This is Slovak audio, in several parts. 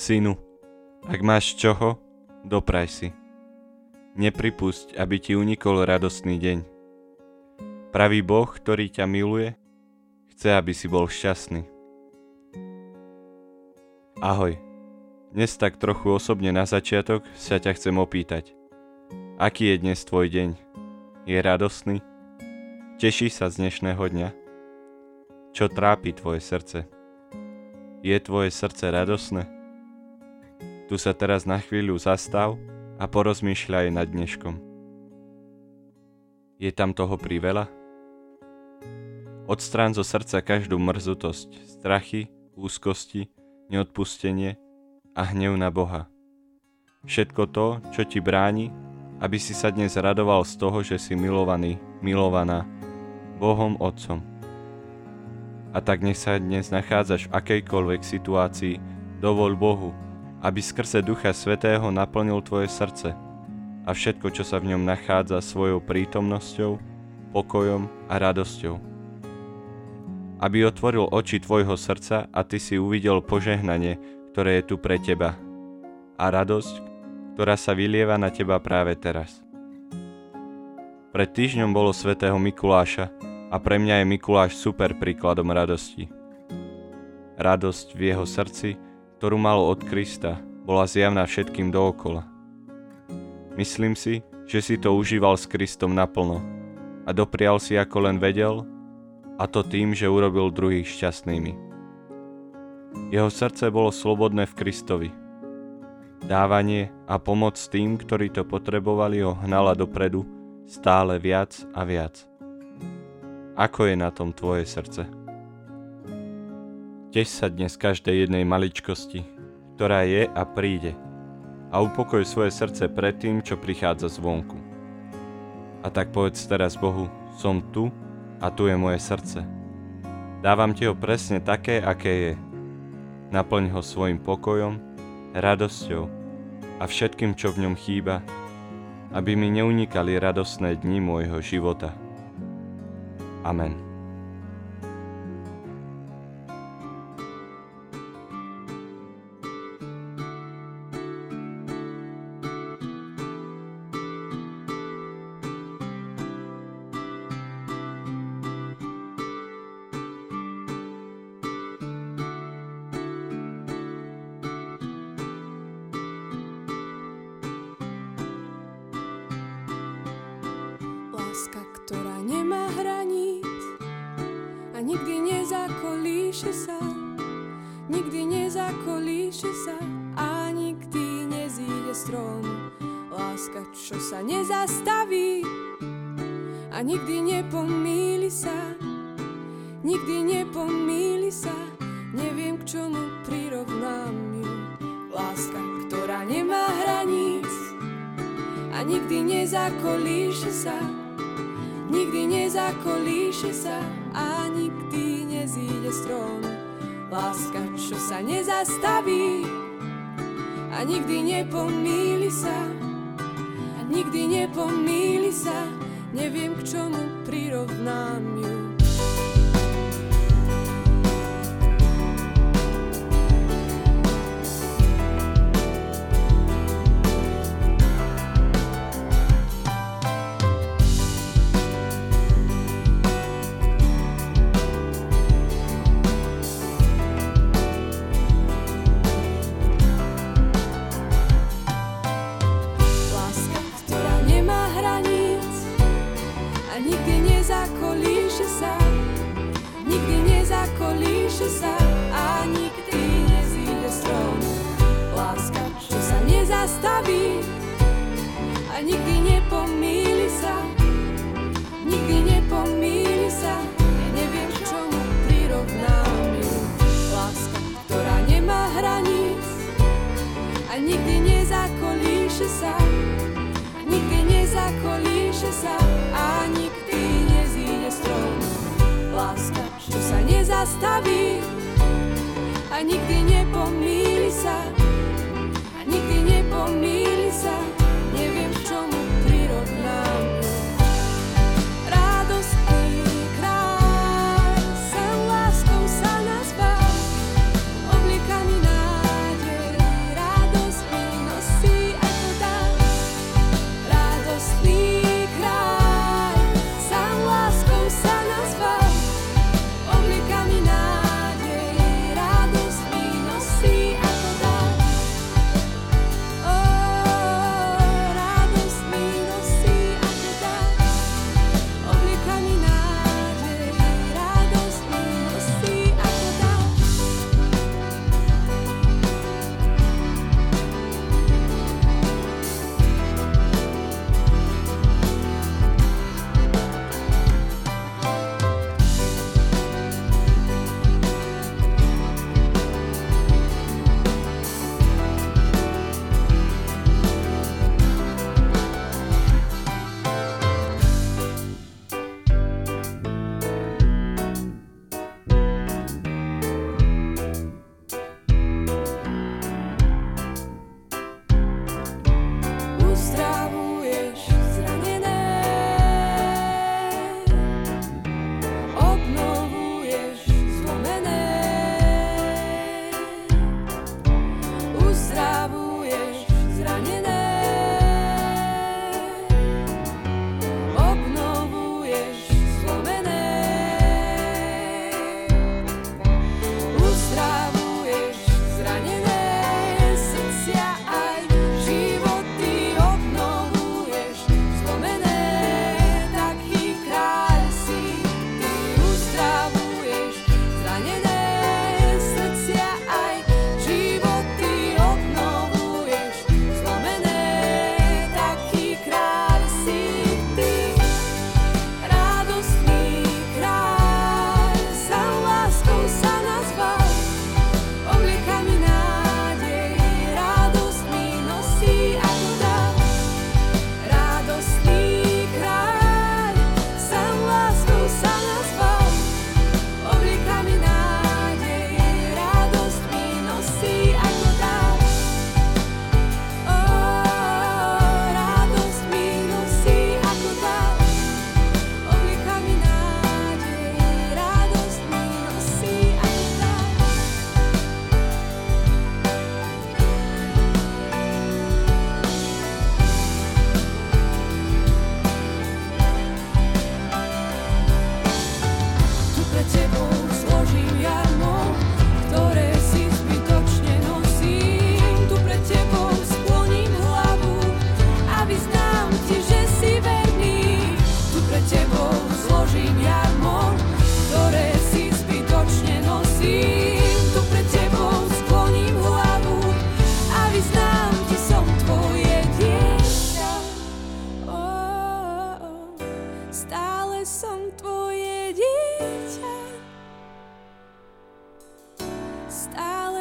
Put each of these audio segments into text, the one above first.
Synu, ak máš čoho, dopraj si. Nepripusť, aby ti unikol radostný deň. Pravý Boh, ktorý ťa miluje, chce, aby si bol šťastný. Ahoj, dnes tak trochu osobne na začiatok sa ťa chcem opýtať. Aký je dnes tvoj deň? Je radostný? Teší sa z dnešného dňa? Čo trápi tvoje srdce? Je tvoje srdce radosné? Tu sa teraz na chvíľu zastav a porozmýšľaj nad dneškom. Je tam toho priveľa? Odstrán zo srdca každú mrzutosť, strachy, úzkosti, neodpustenie a hnev na Boha. Všetko to, čo ti bráni, aby si sa dnes radoval z toho, že si milovaný, milovaná Bohom Otcom. A tak nech sa dnes nachádzaš v akejkoľvek situácii, dovol Bohu, aby skrze Ducha Svetého naplnil tvoje srdce a všetko, čo sa v ňom nachádza svojou prítomnosťou, pokojom a radosťou. Aby otvoril oči tvojho srdca a ty si uvidel požehnanie, ktoré je tu pre teba a radosť, ktorá sa vylieva na teba práve teraz. Pred týždňom bolo svätého Mikuláša a pre mňa je Mikuláš super príkladom radosti. Radosť v jeho srdci, ktorú malo od Krista, bola zjavná všetkým dookola. Myslím si, že si to užíval s Kristom naplno a doprial si ako len vedel, a to tým, že urobil druhých šťastnými. Jeho srdce bolo slobodné v Kristovi. Dávanie a pomoc tým, ktorí to potrebovali, ho hnala dopredu stále viac a viac. Ako je na tom tvoje srdce? Tež sa dnes každej jednej maličkosti, ktorá je a príde a upokoj svoje srdce pred tým, čo prichádza zvonku. A tak povedz teraz Bohu, som tu a tu je moje srdce. Dávam ti ho presne také, aké je. Naplň ho svojim pokojom, radosťou a všetkým, čo v ňom chýba, aby mi neunikali radosné dni môjho života. Amen. Láska, ktorá nemá hraníc a nikdy nezakolíše sa, nikdy nezakolíše sa a nikdy nezíde strom. Láska, čo sa nezastaví a nikdy nepomíli sa, nikdy nepomíli sa, neviem k čomu prirovnám ju. Láska, ktorá nemá hraníc a nikdy nezakolíše sa, nikdy nezakolíše sa a nikdy nezíde strom. Láska, čo sa nezastaví a nikdy nepomíli sa, a nikdy nepomíli sa, neviem k čomu prirovnám ju. Nikdy nezakolíše sa, nikdy nezakolíše sa a nikdy nezíde strom. Láska, čo sa nezastaví a nikdy nepomíli sa, nikdy nepomíli a nikdy nepomíli sa, a nikdy nepomíli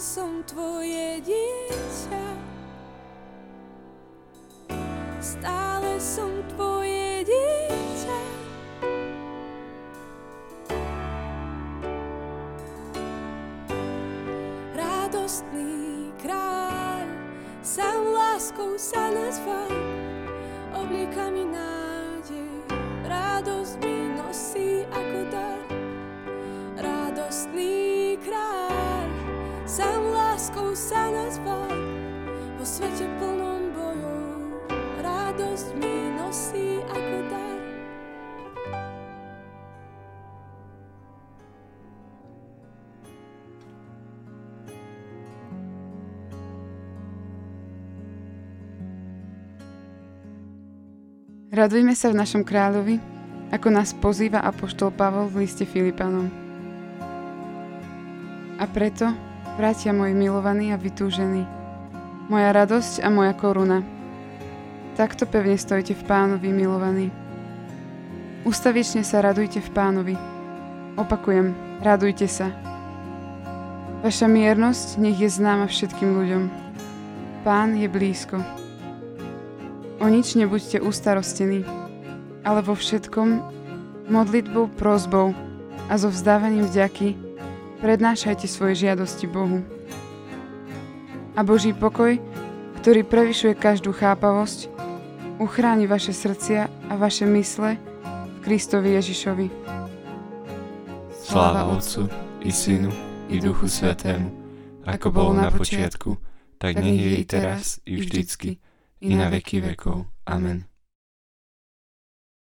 som tvoje dieťa. Stále som tvoje dieťa. Radostný kráľ, sám láskou sa nazval, oblieka mi nádej, radosť mi svete plnom bojov, radosť mi nosí ako dar. Radujme sa v našom kráľovi, ako nás pozýva apoštol Pavol v liste Filipanom. A preto, bratia moji milovaní a vytúžení, moja radosť a moja koruna, takto pevne stojte v pánovi, milovaní. Ustavične sa radujte v pánovi. Opakujem, radujte sa. Vaša miernosť nech je známa všetkým ľuďom. Pán je blízko. O nič nebuďte ustarostení, ale vo všetkom modlitbou, prozbou a so vzdávaním vďaky prednášajte svoje žiadosti Bohu. A Boží pokoj, ktorý prevyšuje každú chápavosť, uchráni vaše srdcia a vaše mysle v Kristovi Ježišovi. Sláva Otcu i Synu i Duchu Svetému, ako bolo na počiatku, tak nech je i teraz, i vždycky, i na veky vekov. Amen.